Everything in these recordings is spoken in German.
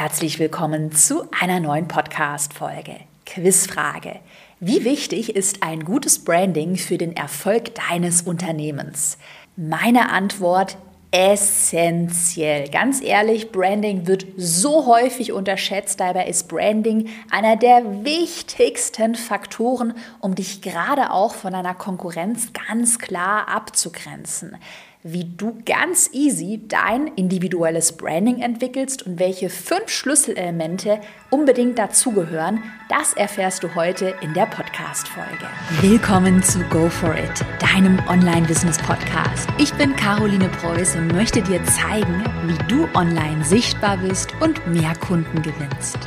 Herzlich willkommen zu einer neuen Podcast-Folge. Quizfrage. Wie wichtig ist ein gutes Branding für den Erfolg deines Unternehmens? Meine Antwort essentiell. Ganz ehrlich, Branding wird so häufig unterschätzt. Dabei ist Branding einer der wichtigsten Faktoren, um dich gerade auch von deiner Konkurrenz ganz klar abzugrenzen wie du ganz easy dein individuelles Branding entwickelst und welche fünf Schlüsselelemente unbedingt dazugehören, das erfährst du heute in der Podcast-Folge. Willkommen zu Go For It, deinem Online-Business-Podcast. Ich bin Caroline Preuß und möchte dir zeigen, wie du online sichtbar bist und mehr Kunden gewinnst.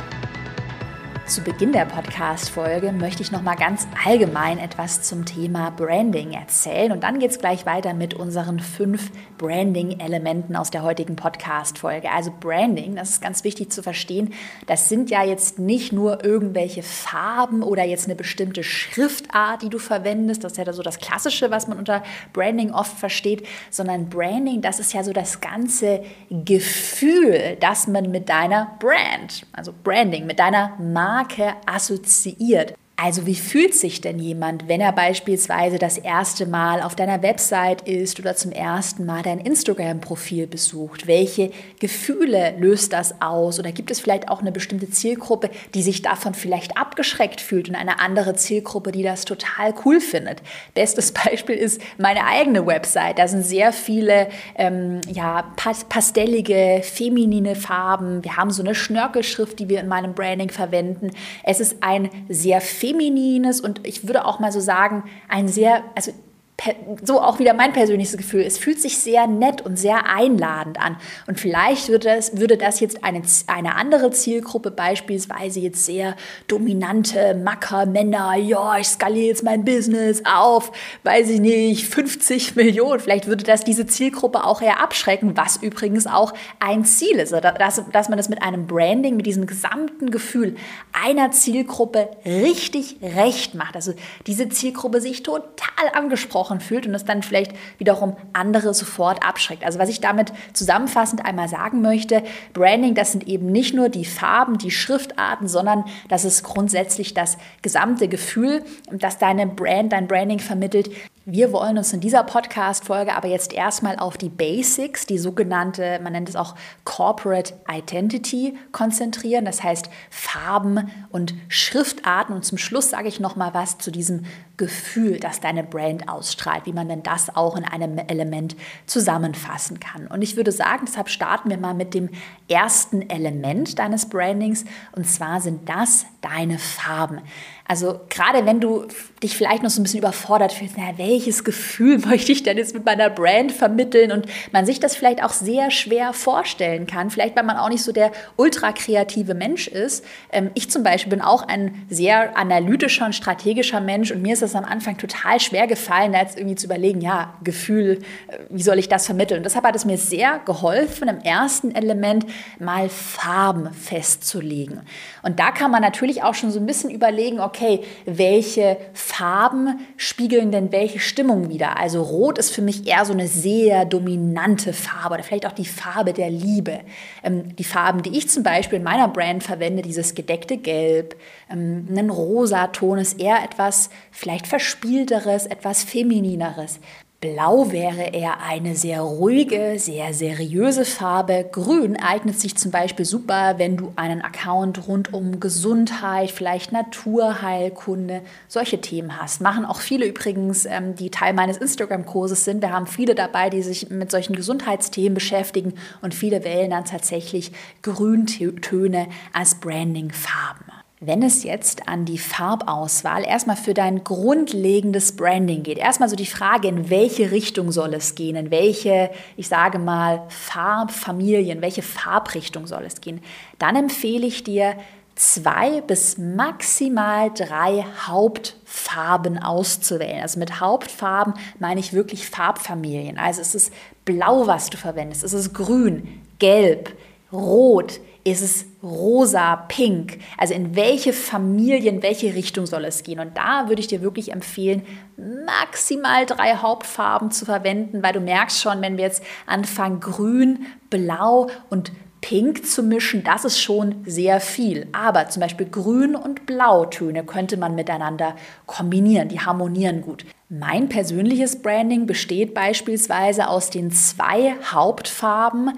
Zu Beginn der Podcast-Folge möchte ich noch mal ganz allgemein etwas zum Thema Branding erzählen. Und dann geht es gleich weiter mit unseren fünf Branding-Elementen aus der heutigen Podcast-Folge. Also Branding, das ist ganz wichtig zu verstehen, das sind ja jetzt nicht nur irgendwelche Farben oder jetzt eine bestimmte Schriftart, die du verwendest, das ist ja so das Klassische, was man unter Branding oft versteht, sondern Branding, das ist ja so das ganze Gefühl, das man mit deiner Brand, also Branding, mit deiner Marke, Marke assoziiert. Also wie fühlt sich denn jemand, wenn er beispielsweise das erste Mal auf deiner Website ist oder zum ersten Mal dein Instagram-Profil besucht? Welche Gefühle löst das aus? Oder gibt es vielleicht auch eine bestimmte Zielgruppe, die sich davon vielleicht abgeschreckt fühlt und eine andere Zielgruppe, die das total cool findet? Bestes Beispiel ist meine eigene Website. Da sind sehr viele ähm, ja, pastellige, feminine Farben. Wir haben so eine Schnörkelschrift, die wir in meinem Branding verwenden. Es ist ein sehr feminines und ich würde auch mal so sagen, ein sehr, also so auch wieder mein persönliches Gefühl. Es fühlt sich sehr nett und sehr einladend an. Und vielleicht würde das, würde das jetzt eine, eine andere Zielgruppe, beispielsweise jetzt sehr dominante Macker-Männer, ja, ich skaliere jetzt mein Business auf, weiß ich nicht, 50 Millionen. Vielleicht würde das diese Zielgruppe auch eher abschrecken, was übrigens auch ein Ziel ist, dass, dass man das mit einem Branding, mit diesem gesamten Gefühl einer Zielgruppe richtig recht macht. Also diese Zielgruppe sich total angesprochen angesprochen fühlt und das dann vielleicht wiederum andere sofort abschreckt. Also was ich damit zusammenfassend einmal sagen möchte, Branding, das sind eben nicht nur die Farben, die Schriftarten, sondern das ist grundsätzlich das gesamte Gefühl, das deine Brand, dein Branding vermittelt. Wir wollen uns in dieser Podcast-Folge aber jetzt erstmal auf die Basics, die sogenannte, man nennt es auch Corporate Identity, konzentrieren. Das heißt Farben und Schriftarten. Und zum Schluss sage ich nochmal was zu diesem Gefühl, das deine Brand ausstrahlt, wie man denn das auch in einem Element zusammenfassen kann. Und ich würde sagen, deshalb starten wir mal mit dem ersten Element deines Brandings. Und zwar sind das deine Farben. Also gerade wenn du dich vielleicht noch so ein bisschen überfordert fühlst, na, welches Gefühl möchte ich denn jetzt mit meiner Brand vermitteln und man sich das vielleicht auch sehr schwer vorstellen kann, vielleicht weil man auch nicht so der ultra kreative Mensch ist. Ähm, ich zum Beispiel bin auch ein sehr analytischer und strategischer Mensch und mir ist das am Anfang total schwer gefallen, da jetzt irgendwie zu überlegen, ja, Gefühl, äh, wie soll ich das vermitteln? Und deshalb hat es mir sehr geholfen, im ersten Element mal Farben festzulegen. Und da kann man natürlich auch schon so ein bisschen überlegen, okay, okay, welche Farben spiegeln denn welche Stimmung wieder? Also Rot ist für mich eher so eine sehr dominante Farbe oder vielleicht auch die Farbe der Liebe. Ähm, die Farben, die ich zum Beispiel in meiner Brand verwende, dieses gedeckte Gelb, ähm, ein Rosaton ist eher etwas vielleicht verspielteres, etwas feminineres. Blau wäre eher eine sehr ruhige, sehr seriöse Farbe. Grün eignet sich zum Beispiel super, wenn du einen Account rund um Gesundheit, vielleicht Naturheilkunde, solche Themen hast. Machen auch viele übrigens, ähm, die Teil meines Instagram-Kurses sind. Wir haben viele dabei, die sich mit solchen Gesundheitsthemen beschäftigen und viele wählen dann tatsächlich Grüntöne als Branding-Farben. Wenn es jetzt an die Farbauswahl erstmal für dein grundlegendes Branding geht, erstmal so die Frage, in welche Richtung soll es gehen, in welche, ich sage mal, Farbfamilien, welche Farbrichtung soll es gehen, dann empfehle ich dir, zwei bis maximal drei Hauptfarben auszuwählen. Also mit Hauptfarben meine ich wirklich Farbfamilien. Also es ist blau, was du verwendest, es ist grün, gelb, rot, ist es rosa, pink? Also in welche Familie, in welche Richtung soll es gehen? Und da würde ich dir wirklich empfehlen, maximal drei Hauptfarben zu verwenden, weil du merkst schon, wenn wir jetzt anfangen, grün, blau und Pink zu mischen, das ist schon sehr viel. Aber zum Beispiel Grün- und Blautöne könnte man miteinander kombinieren. Die harmonieren gut. Mein persönliches Branding besteht beispielsweise aus den zwei Hauptfarben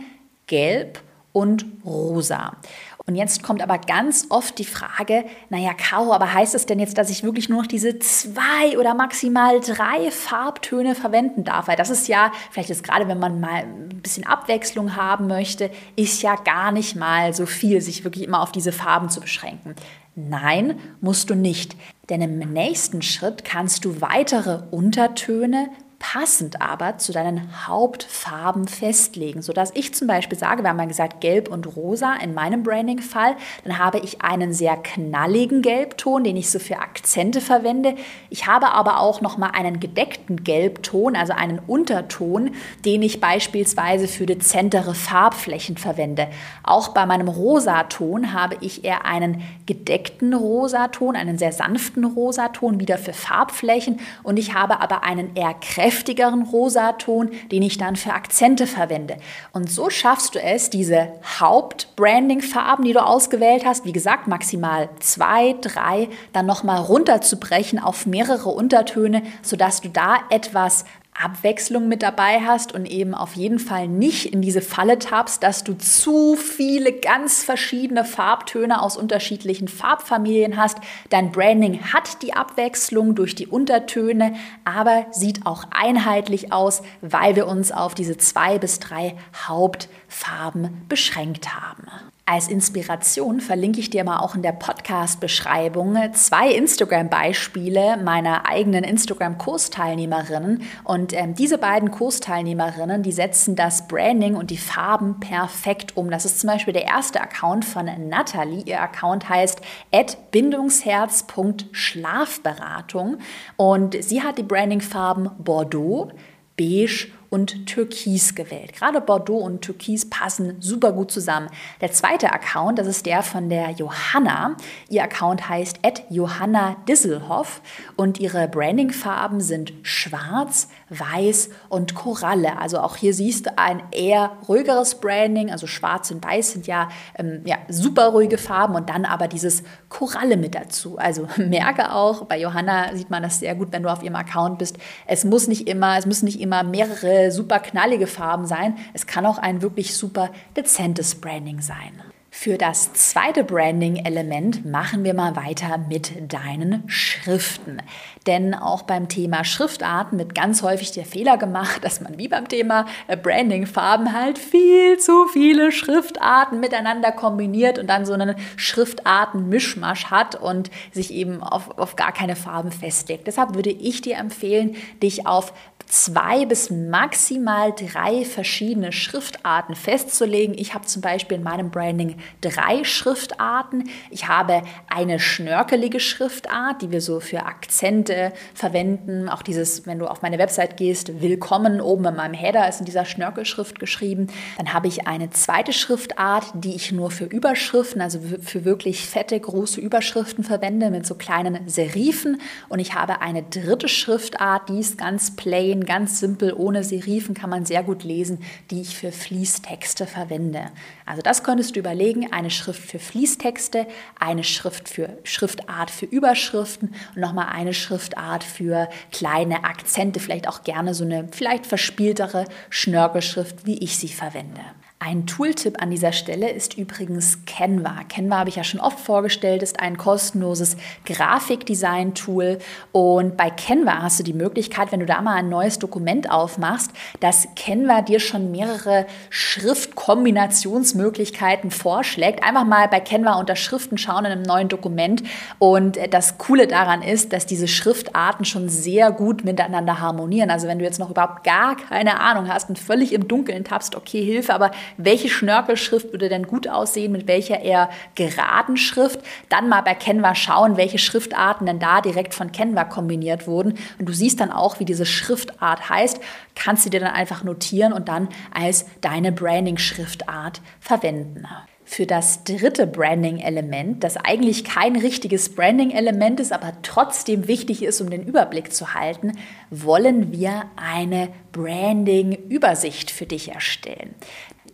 Gelb und Rosa. Und jetzt kommt aber ganz oft die Frage, naja, Caro, aber heißt es denn jetzt, dass ich wirklich nur noch diese zwei oder maximal drei Farbtöne verwenden darf? Weil das ist ja, vielleicht ist gerade, wenn man mal ein bisschen Abwechslung haben möchte, ist ja gar nicht mal so viel, sich wirklich immer auf diese Farben zu beschränken. Nein, musst du nicht. Denn im nächsten Schritt kannst du weitere Untertöne passend aber zu deinen Hauptfarben festlegen, sodass ich zum Beispiel sage, wir haben mal gesagt Gelb und Rosa in meinem Branding-Fall, dann habe ich einen sehr knalligen Gelbton, den ich so für Akzente verwende. Ich habe aber auch noch mal einen gedeckten Gelbton, also einen Unterton, den ich beispielsweise für dezentere Farbflächen verwende. Auch bei meinem Rosaton habe ich eher einen gedeckten Rosaton, einen sehr sanften Rosaton wieder für Farbflächen und ich habe aber einen eher kräftigen kräftigeren Rosaton, den ich dann für Akzente verwende. Und so schaffst du es, diese Haupt-Branding-Farben, die du ausgewählt hast, wie gesagt, maximal zwei, drei, dann nochmal runterzubrechen auf mehrere Untertöne, sodass du da etwas Abwechslung mit dabei hast und eben auf jeden Fall nicht in diese Falle tappst, dass du zu viele ganz verschiedene Farbtöne aus unterschiedlichen Farbfamilien hast. Dein Branding hat die Abwechslung durch die Untertöne, aber sieht auch einheitlich aus, weil wir uns auf diese zwei bis drei Hauptfarben beschränkt haben. Als Inspiration verlinke ich dir mal auch in der Podcast-Beschreibung zwei Instagram-Beispiele meiner eigenen Instagram-Kursteilnehmerinnen. Und ähm, diese beiden Kursteilnehmerinnen, die setzen das Branding und die Farben perfekt um. Das ist zum Beispiel der erste Account von Natalie. Ihr Account heißt bindungsherz.schlafberatung und sie hat die Branding-Farben Bordeaux, Beige und Türkis gewählt. Gerade Bordeaux und Türkis passen super gut zusammen. Der zweite Account, das ist der von der Johanna. Ihr Account heißt Johanna Disselhoff und ihre Brandingfarben sind schwarz, weiß und Koralle. Also auch hier siehst du ein eher ruhigeres Branding. Also schwarz und weiß sind ja, ähm, ja super ruhige Farben und dann aber dieses Koralle mit dazu. Also merke auch, bei Johanna sieht man das sehr gut, wenn du auf ihrem Account bist. Es muss nicht immer, es müssen nicht immer mehrere super knallige Farben sein. Es kann auch ein wirklich super dezentes Branding sein. Für das zweite Branding-Element machen wir mal weiter mit deinen Schriften. Denn auch beim Thema Schriftarten wird ganz häufig der Fehler gemacht, dass man wie beim Thema äh, Branding-Farben halt viel zu viele Schriftarten miteinander kombiniert und dann so einen Schriftarten-Mischmasch hat und sich eben auf, auf gar keine Farben festlegt. Deshalb würde ich dir empfehlen, dich auf zwei bis maximal drei verschiedene Schriftarten festzulegen. Ich habe zum Beispiel in meinem Branding drei Schriftarten. Ich habe eine schnörkelige Schriftart, die wir so für Akzente verwenden. Auch dieses, wenn du auf meine Website gehst, willkommen oben in meinem Header ist in dieser Schnörkelschrift geschrieben. Dann habe ich eine zweite Schriftart, die ich nur für Überschriften, also für wirklich fette, große Überschriften verwende mit so kleinen Serifen. Und ich habe eine dritte Schriftart, die ist ganz plain, ganz simpel, ohne Serifen kann man sehr gut lesen, die ich für Fließtexte verwende. Also das könntest du überlegen, eine Schrift für Fließtexte, eine Schrift für Schriftart für Überschriften und nochmal eine Schriftart für kleine Akzente, vielleicht auch gerne so eine vielleicht verspieltere Schnörkelschrift, wie ich sie verwende. Ein Tooltip an dieser Stelle ist übrigens Canva. Canva habe ich ja schon oft vorgestellt, ist ein kostenloses Grafikdesign-Tool. Und bei Canva hast du die Möglichkeit, wenn du da mal ein neues Dokument aufmachst, dass Canva dir schon mehrere Schriftkombinationsmöglichkeiten vorschlägt. Einfach mal bei Canva unter Schriften schauen in einem neuen Dokument. Und das Coole daran ist, dass diese Schriftarten schon sehr gut miteinander harmonieren. Also wenn du jetzt noch überhaupt gar keine Ahnung hast und völlig im Dunkeln tappst, okay, Hilfe, aber welche Schnörkelschrift würde denn gut aussehen, mit welcher eher geraden Schrift. Dann mal bei Canva schauen, welche Schriftarten denn da direkt von Canva kombiniert wurden. Und du siehst dann auch, wie diese Schriftart heißt, kannst du dir dann einfach notieren und dann als deine Branding-Schriftart verwenden. Für das dritte Branding-Element, das eigentlich kein richtiges Branding-Element ist, aber trotzdem wichtig ist, um den Überblick zu halten, wollen wir eine Branding-Übersicht für dich erstellen.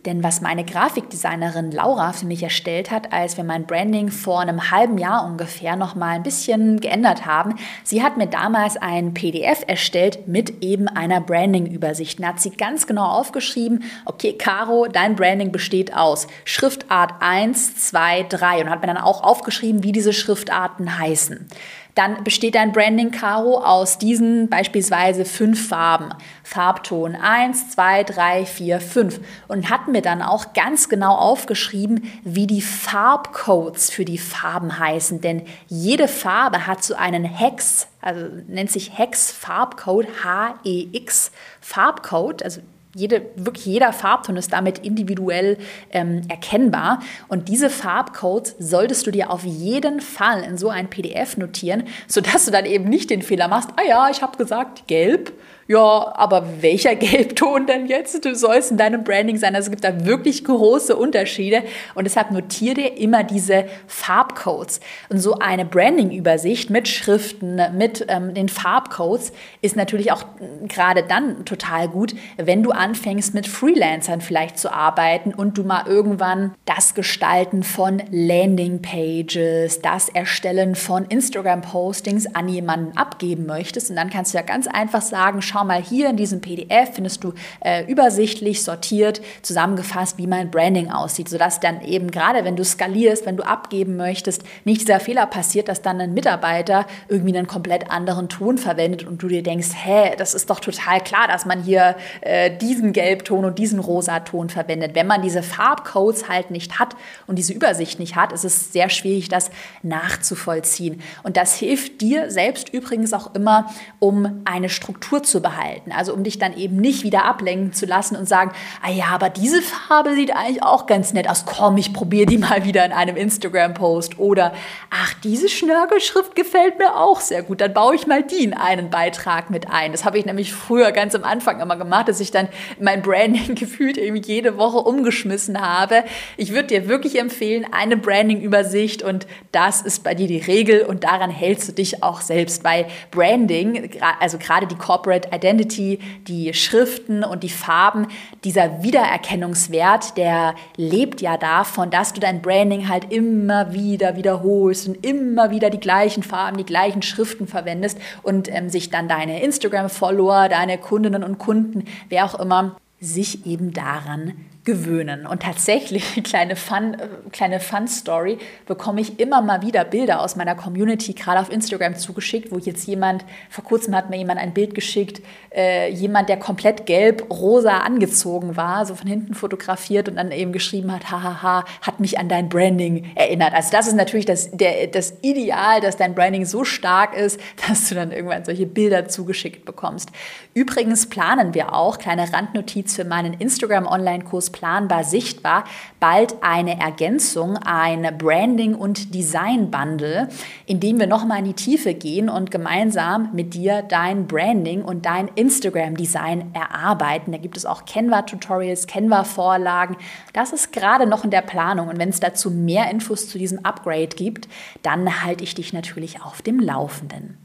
Denn was meine Grafikdesignerin Laura für mich erstellt hat, als wir mein Branding vor einem halben Jahr ungefähr noch mal ein bisschen geändert haben, sie hat mir damals ein PDF erstellt mit eben einer Branding-Übersicht. Da hat sie ganz genau aufgeschrieben, okay, Caro, dein Branding besteht aus Schriftart 1, 2, 3 und hat mir dann auch aufgeschrieben, wie diese Schriftarten heißen. Dann besteht dein Branding Karo aus diesen beispielsweise fünf Farben. Farbton 1, 2, 3, 4, 5. Und hat mir dann auch ganz genau aufgeschrieben, wie die Farbcodes für die Farben heißen. Denn jede Farbe hat so einen Hex, also nennt sich Hex Farbcode, H-E-X Farbcode, also jede, wirklich jeder Farbton ist damit individuell ähm, erkennbar. Und diese Farbcodes solltest du dir auf jeden Fall in so ein PDF notieren, sodass du dann eben nicht den Fehler machst, ah ja, ich habe gesagt gelb, ja, aber welcher Gelbton denn jetzt? Du sollst in deinem Branding sein. Also es gibt da wirklich große Unterschiede und deshalb notiere immer diese Farbcodes. Und so eine Branding-Übersicht mit Schriften, mit ähm, den Farbcodes ist natürlich auch gerade dann total gut, wenn du anfängst mit Freelancern vielleicht zu arbeiten und du mal irgendwann das Gestalten von Landing-Pages, das Erstellen von Instagram-Postings an jemanden abgeben möchtest. Und dann kannst du ja ganz einfach sagen, schau mal hier in diesem PDF, findest du äh, übersichtlich, sortiert, zusammengefasst, wie mein Branding aussieht, sodass dann eben gerade, wenn du skalierst, wenn du abgeben möchtest, nicht dieser Fehler passiert, dass dann ein Mitarbeiter irgendwie einen komplett anderen Ton verwendet und du dir denkst, hä, das ist doch total klar, dass man hier äh, diesen Gelbton und diesen Rosaton verwendet. Wenn man diese Farbcodes halt nicht hat und diese Übersicht nicht hat, ist es sehr schwierig, das nachzuvollziehen. Und das hilft dir selbst übrigens auch immer, um eine Struktur zu behalten. Also um dich dann eben nicht wieder ablenken zu lassen und sagen, ah ja, aber diese Farbe sieht eigentlich auch ganz nett aus. Komm, ich probiere die mal wieder in einem Instagram-Post. Oder, ach, diese Schnörkelschrift gefällt mir auch sehr gut. Dann baue ich mal die in einen Beitrag mit ein. Das habe ich nämlich früher ganz am Anfang immer gemacht, dass ich dann mein Branding gefühlt irgendwie jede Woche umgeschmissen habe. Ich würde dir wirklich empfehlen, eine Branding-Übersicht und das ist bei dir die Regel und daran hältst du dich auch selbst, weil Branding, also gerade die Corporate Identity, die Schriften und die Farben, dieser Wiedererkennungswert, der lebt ja davon, dass du dein Branding halt immer wieder wiederholst und immer wieder die gleichen Farben, die gleichen Schriften verwendest und ähm, sich dann deine Instagram-Follower, deine Kundinnen und Kunden, wer auch immer, sich eben daran gewöhnen. Und tatsächlich, kleine Fun, äh, kleine Fun-Story, bekomme ich immer mal wieder Bilder aus meiner Community, gerade auf Instagram zugeschickt, wo jetzt jemand, vor kurzem hat mir jemand ein Bild geschickt, äh, jemand, der komplett gelb-rosa angezogen war, so von hinten fotografiert und dann eben geschrieben hat, hahaha, hat mich an dein Branding erinnert. Also das ist natürlich das, der, das Ideal, dass dein Branding so stark ist, dass du dann irgendwann solche Bilder zugeschickt bekommst. Übrigens planen wir auch, kleine Randnotiz für meinen Instagram-Online-Kurs planbar sichtbar, bald eine Ergänzung, ein Branding- und Design-Bundle, in dem wir nochmal in die Tiefe gehen und gemeinsam mit dir dein Branding und dein Instagram-Design erarbeiten. Da gibt es auch Canva-Tutorials, Canva-Vorlagen. Das ist gerade noch in der Planung und wenn es dazu mehr Infos zu diesem Upgrade gibt, dann halte ich dich natürlich auf dem Laufenden.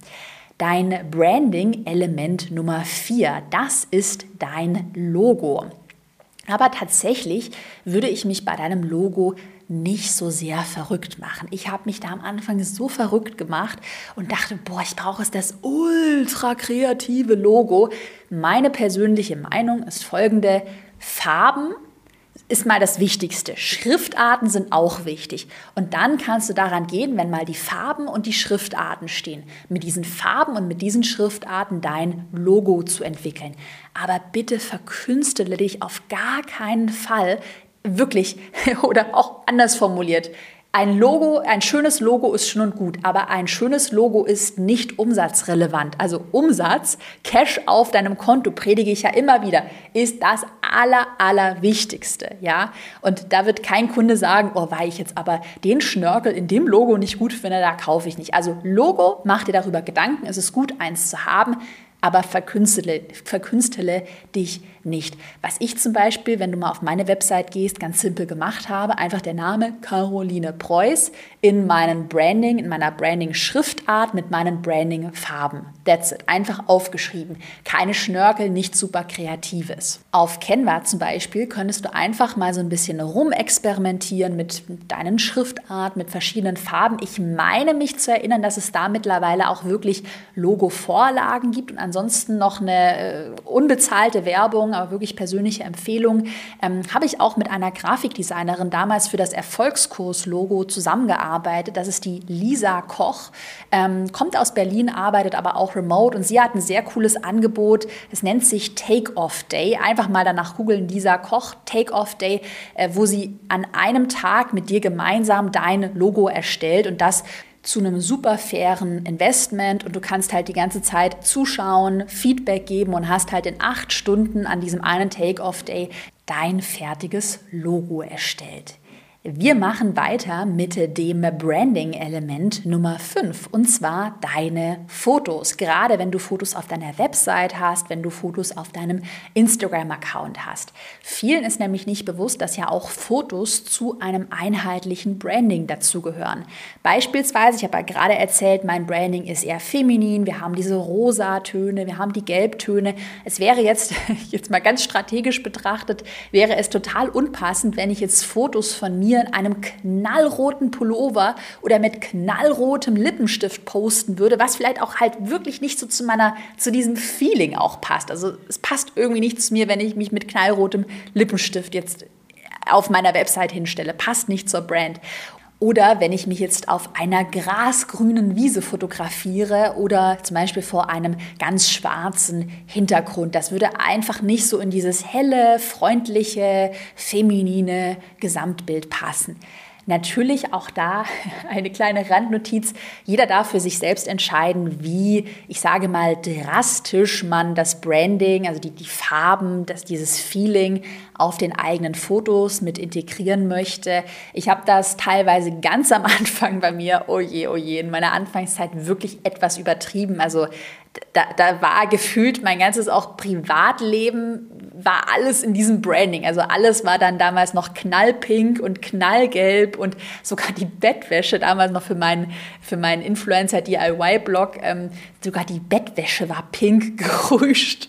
Dein Branding-Element Nummer 4, das ist dein Logo. Aber tatsächlich würde ich mich bei deinem Logo nicht so sehr verrückt machen. Ich habe mich da am Anfang so verrückt gemacht und dachte, boah, ich brauche es das ultra kreative Logo. Meine persönliche Meinung ist folgende: Farben ist mal das Wichtigste. Schriftarten sind auch wichtig. Und dann kannst du daran gehen, wenn mal die Farben und die Schriftarten stehen, mit diesen Farben und mit diesen Schriftarten dein Logo zu entwickeln. Aber bitte verkünstele dich auf gar keinen Fall wirklich oder auch anders formuliert. Ein Logo, ein schönes Logo ist schön und gut, aber ein schönes Logo ist nicht umsatzrelevant. Also Umsatz, Cash auf deinem Konto, predige ich ja immer wieder, ist das aller, aller ja. Und da wird kein Kunde sagen, oh, weil ich jetzt aber den Schnörkel in dem Logo nicht gut finde, da kaufe ich nicht. Also Logo, mach dir darüber Gedanken, es ist gut, eins zu haben. Aber verkünstele, verkünstele dich nicht. Was ich zum Beispiel, wenn du mal auf meine Website gehst, ganz simpel gemacht habe, einfach der Name Caroline Preuß in meinem Branding, in meiner Branding-Schriftart mit meinen Branding-Farben. That's it. Einfach aufgeschrieben. Keine Schnörkel, nichts super Kreatives. Auf Canva zum Beispiel könntest du einfach mal so ein bisschen rumexperimentieren mit deinen Schriftart, mit verschiedenen Farben. Ich meine mich zu erinnern, dass es da mittlerweile auch wirklich Logo-Vorlagen gibt und ansonsten noch eine äh, unbezahlte Werbung aber wirklich persönliche Empfehlung, ähm, habe ich auch mit einer Grafikdesignerin damals für das Erfolgskurs-Logo zusammengearbeitet. Das ist die Lisa Koch, ähm, kommt aus Berlin, arbeitet aber auch remote und sie hat ein sehr cooles Angebot. Es nennt sich Take-Off Day. Einfach mal danach googeln, Lisa Koch, Take-Off Day, äh, wo sie an einem Tag mit dir gemeinsam dein Logo erstellt und das zu einem super fairen Investment und du kannst halt die ganze Zeit zuschauen, Feedback geben und hast halt in acht Stunden an diesem einen Take-Off-Day dein fertiges Logo erstellt. Wir machen weiter mit dem Branding-Element Nummer 5 und zwar deine Fotos. Gerade wenn du Fotos auf deiner Website hast, wenn du Fotos auf deinem Instagram-Account hast. Vielen ist nämlich nicht bewusst, dass ja auch Fotos zu einem einheitlichen Branding dazugehören. Beispielsweise, ich habe ja gerade erzählt, mein Branding ist eher feminin, wir haben diese rosa Töne, wir haben die Gelbtöne. Es wäre jetzt, jetzt mal ganz strategisch betrachtet, wäre es total unpassend, wenn ich jetzt Fotos von mir mir in einem knallroten Pullover oder mit knallrotem Lippenstift posten würde, was vielleicht auch halt wirklich nicht so zu meiner, zu diesem Feeling auch passt. Also es passt irgendwie nicht zu mir, wenn ich mich mit knallrotem Lippenstift jetzt auf meiner Website hinstelle. Passt nicht zur Brand. Oder wenn ich mich jetzt auf einer grasgrünen Wiese fotografiere oder zum Beispiel vor einem ganz schwarzen Hintergrund. Das würde einfach nicht so in dieses helle, freundliche, feminine Gesamtbild passen. Natürlich auch da eine kleine Randnotiz. Jeder darf für sich selbst entscheiden, wie, ich sage mal, drastisch man das Branding, also die, die Farben, das, dieses Feeling auf den eigenen Fotos mit integrieren möchte. Ich habe das teilweise ganz am Anfang bei mir, oh je, oh je, in meiner Anfangszeit wirklich etwas übertrieben. Also da, da war gefühlt mein ganzes auch Privatleben war alles in diesem Branding. Also alles war dann damals noch knallpink und knallgelb und sogar die Bettwäsche damals noch für meinen, für meinen Influencer DIY-Blog, ähm, sogar die Bettwäsche war pink geruscht.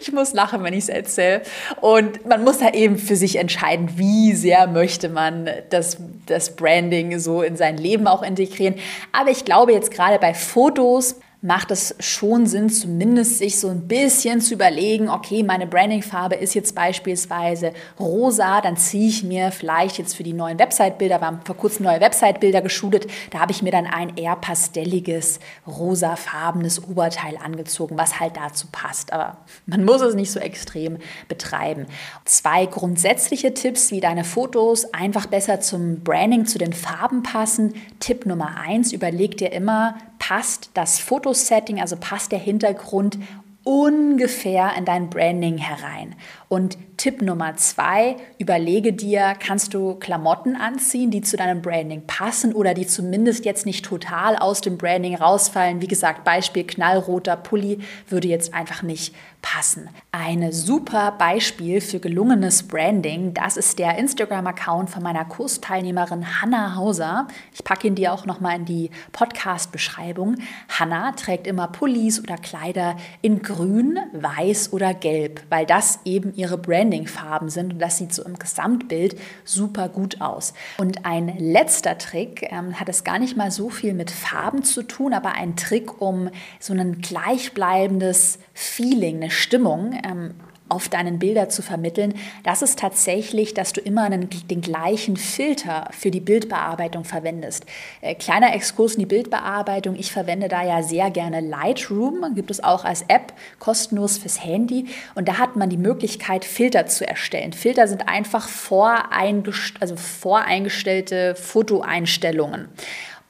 ich muss lachen, wenn ich es erzähle. Und man muss da eben für sich entscheiden, wie sehr möchte man das, das Branding so in sein Leben auch integrieren. Aber ich glaube jetzt gerade bei Fotos, macht es schon Sinn, zumindest sich so ein bisschen zu überlegen, okay, meine Brandingfarbe ist jetzt beispielsweise rosa, dann ziehe ich mir vielleicht jetzt für die neuen Website-Bilder, wir haben vor kurzem neue Website-Bilder geschootet, da habe ich mir dann ein eher pastelliges, rosafarbenes Oberteil angezogen, was halt dazu passt. Aber man muss es nicht so extrem betreiben. Zwei grundsätzliche Tipps, wie deine Fotos einfach besser zum Branding, zu den Farben passen. Tipp Nummer eins, überleg dir immer, passt das Fotosetting, also passt der Hintergrund ungefähr in dein Branding herein. Und Tipp Nummer zwei, überlege dir, kannst du Klamotten anziehen, die zu deinem Branding passen oder die zumindest jetzt nicht total aus dem Branding rausfallen. Wie gesagt, Beispiel knallroter Pulli würde jetzt einfach nicht passen. Ein super Beispiel für gelungenes Branding, das ist der Instagram-Account von meiner Kursteilnehmerin Hanna Hauser. Ich packe ihn dir auch nochmal in die Podcast-Beschreibung. Hanna trägt immer Pullis oder Kleider in grün, weiß oder gelb, weil das eben ihre Branding-Farben sind und das sieht so im Gesamtbild super gut aus. Und ein letzter Trick ähm, hat es gar nicht mal so viel mit Farben zu tun, aber ein Trick, um so ein gleichbleibendes Feeling, eine Stimmung ähm, auf deinen Bilder zu vermitteln, das ist tatsächlich, dass du immer einen, den gleichen Filter für die Bildbearbeitung verwendest. Äh, kleiner Exkurs in die Bildbearbeitung. Ich verwende da ja sehr gerne Lightroom, gibt es auch als App, kostenlos fürs Handy. Und da hat man die Möglichkeit, Filter zu erstellen. Filter sind einfach voreingest also voreingestellte Fotoeinstellungen.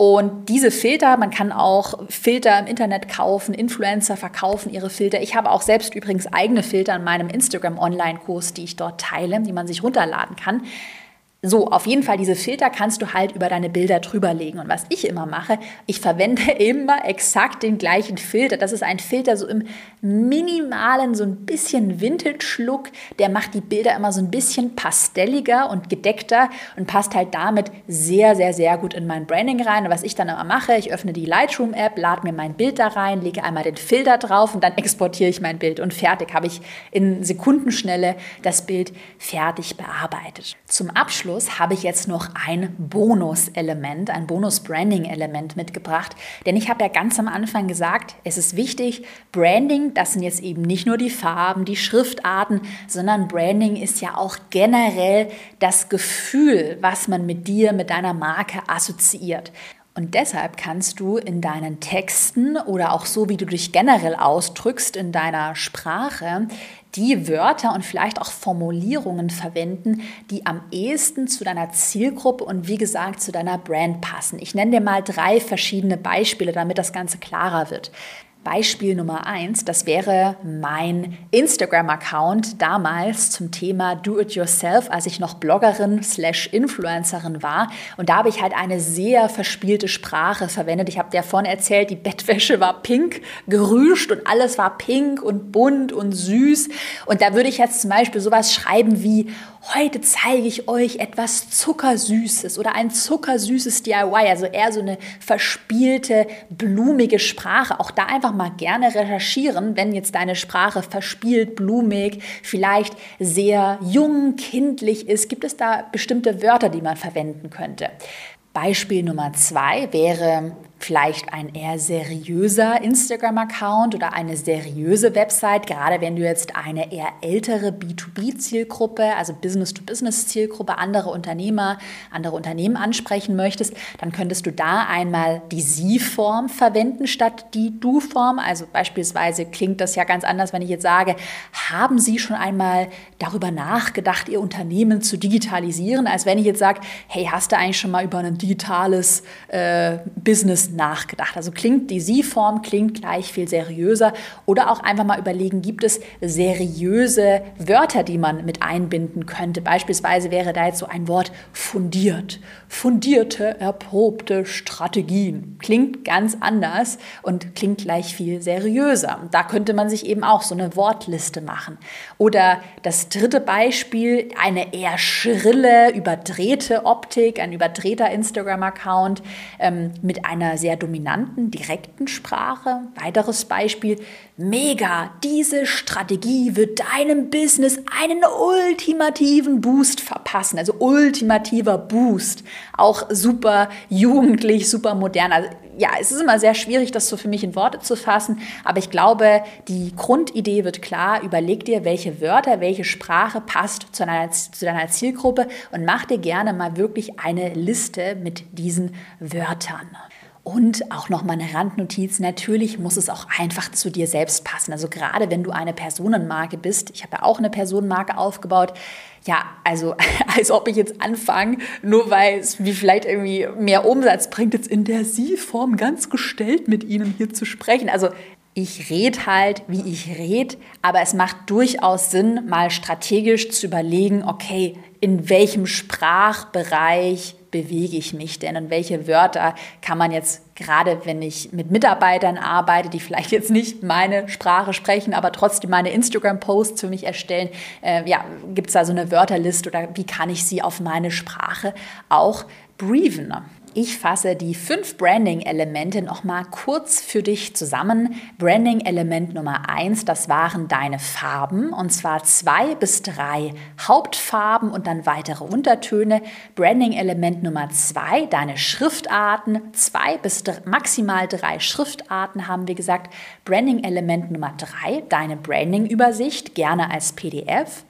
Und diese Filter, man kann auch Filter im Internet kaufen, Influencer verkaufen ihre Filter. Ich habe auch selbst übrigens eigene Filter in meinem Instagram-Online-Kurs, die ich dort teile, die man sich runterladen kann. So, auf jeden Fall, diese Filter kannst du halt über deine Bilder drüberlegen. Und was ich immer mache, ich verwende immer exakt den gleichen Filter. Das ist ein Filter so im minimalen, so ein bisschen Vintage-Look. Der macht die Bilder immer so ein bisschen pastelliger und gedeckter und passt halt damit sehr, sehr, sehr gut in mein Branding rein. Und was ich dann immer mache, ich öffne die Lightroom-App, lade mir mein Bild da rein, lege einmal den Filter drauf und dann exportiere ich mein Bild. Und fertig habe ich in Sekundenschnelle das Bild fertig bearbeitet. Zum Abschluss Abschluss habe ich jetzt noch ein Bonus-Element, ein Bonus-Branding-Element mitgebracht. Denn ich habe ja ganz am Anfang gesagt, es ist wichtig, Branding, das sind jetzt eben nicht nur die Farben, die Schriftarten, sondern Branding ist ja auch generell das Gefühl, was man mit dir, mit deiner Marke assoziiert. Und deshalb kannst du in deinen Texten oder auch so, wie du dich generell ausdrückst in deiner Sprache, die Wörter und vielleicht auch Formulierungen verwenden, die am ehesten zu deiner Zielgruppe und wie gesagt zu deiner Brand passen. Ich nenne dir mal drei verschiedene Beispiele, damit das Ganze klarer wird. Beispiel Nummer eins, das wäre mein Instagram-Account damals zum Thema Do-It-Yourself, als ich noch Bloggerin slash Influencerin war. Und da habe ich halt eine sehr verspielte Sprache verwendet. Ich habe dir vorhin erzählt, die Bettwäsche war pink gerüscht und alles war pink und bunt und süß. Und da würde ich jetzt zum Beispiel sowas schreiben wie, heute zeige ich euch etwas Zuckersüßes oder ein zuckersüßes DIY, also eher so eine verspielte, blumige Sprache. Auch da einfach mal gerne recherchieren, wenn jetzt deine Sprache verspielt, blumig, vielleicht sehr jung, kindlich ist. Gibt es da bestimmte Wörter, die man verwenden könnte? Beispiel Nummer zwei wäre vielleicht ein eher seriöser Instagram-Account oder eine seriöse Website, gerade wenn du jetzt eine eher ältere B2B-Zielgruppe, also Business-to-Business-Zielgruppe, andere Unternehmer, andere Unternehmen ansprechen möchtest, dann könntest du da einmal die Sie-Form verwenden statt die Du-Form. Also beispielsweise klingt das ja ganz anders, wenn ich jetzt sage, haben Sie schon einmal darüber nachgedacht, Ihr Unternehmen zu digitalisieren, als wenn ich jetzt sage, hey, hast du eigentlich schon mal über ein digitales äh, Business nachgedacht. Also klingt die Sie-Form klingt gleich viel seriöser oder auch einfach mal überlegen, gibt es seriöse Wörter, die man mit einbinden könnte. Beispielsweise wäre da jetzt so ein Wort fundiert. Fundierte, erprobte Strategien. Klingt ganz anders und klingt gleich viel seriöser. Da könnte man sich eben auch so eine Wortliste machen. Oder das dritte Beispiel, eine eher schrille, überdrehte Optik, ein überdrehter Instagram-Account ähm, mit einer sehr dominanten, direkten Sprache. Weiteres Beispiel, mega, diese Strategie wird deinem Business einen ultimativen Boost verpassen. Also ultimativer Boost. Auch super jugendlich, super modern. Also ja, es ist immer sehr schwierig, das so für mich in Worte zu fassen, aber ich glaube, die Grundidee wird klar. Überleg dir, welche Wörter, welche Sprache passt zu deiner, zu deiner Zielgruppe und mach dir gerne mal wirklich eine Liste mit diesen Wörtern. Und auch noch mal eine Randnotiz, natürlich muss es auch einfach zu dir selbst passen. Also gerade wenn du eine Personenmarke bist, ich habe ja auch eine Personenmarke aufgebaut, ja, also als ob ich jetzt anfange, nur weil es wie vielleicht irgendwie mehr Umsatz bringt, jetzt in der Sie-Form ganz gestellt mit Ihnen hier zu sprechen. Also ich rede halt, wie ich rede, aber es macht durchaus Sinn, mal strategisch zu überlegen, okay, in welchem Sprachbereich bewege ich mich denn und welche Wörter kann man jetzt gerade, wenn ich mit Mitarbeitern arbeite, die vielleicht jetzt nicht meine Sprache sprechen, aber trotzdem meine Instagram-Posts für mich erstellen, äh, ja, gibt es da so eine Wörterliste oder wie kann ich sie auf meine Sprache auch briefen? Ich fasse die fünf Branding-Elemente nochmal kurz für dich zusammen. Branding-Element Nummer eins, das waren deine Farben und zwar zwei bis drei Hauptfarben und dann weitere Untertöne. Branding-Element Nummer zwei, deine Schriftarten, zwei bis drei, maximal drei Schriftarten haben wir gesagt. Branding-Element Nummer drei, deine Branding-Übersicht, gerne als PDF.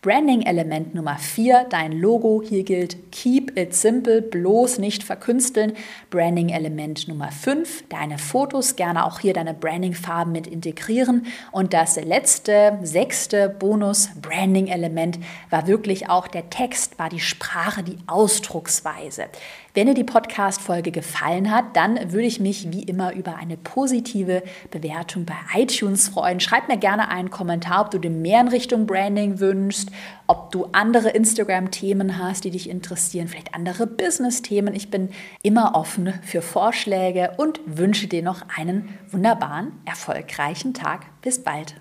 Branding-Element Nummer 4, dein Logo. Hier gilt Keep it simple, bloß nicht verkünsteln. Branding-Element Nummer 5, deine Fotos, gerne auch hier deine Branding-Farben mit integrieren. Und das letzte, sechste Bonus-Branding-Element war wirklich auch der Text, war die Sprache, die Ausdrucksweise. Wenn dir die Podcast-Folge gefallen hat, dann würde ich mich wie immer über eine positive Bewertung bei iTunes freuen. Schreib mir gerne einen Kommentar, ob du dir mehr in Richtung Branding wünschst, ob du andere Instagram-Themen hast, die dich interessieren, vielleicht andere Business-Themen. Ich bin immer offen für Vorschläge und wünsche dir noch einen wunderbaren, erfolgreichen Tag. Bis bald.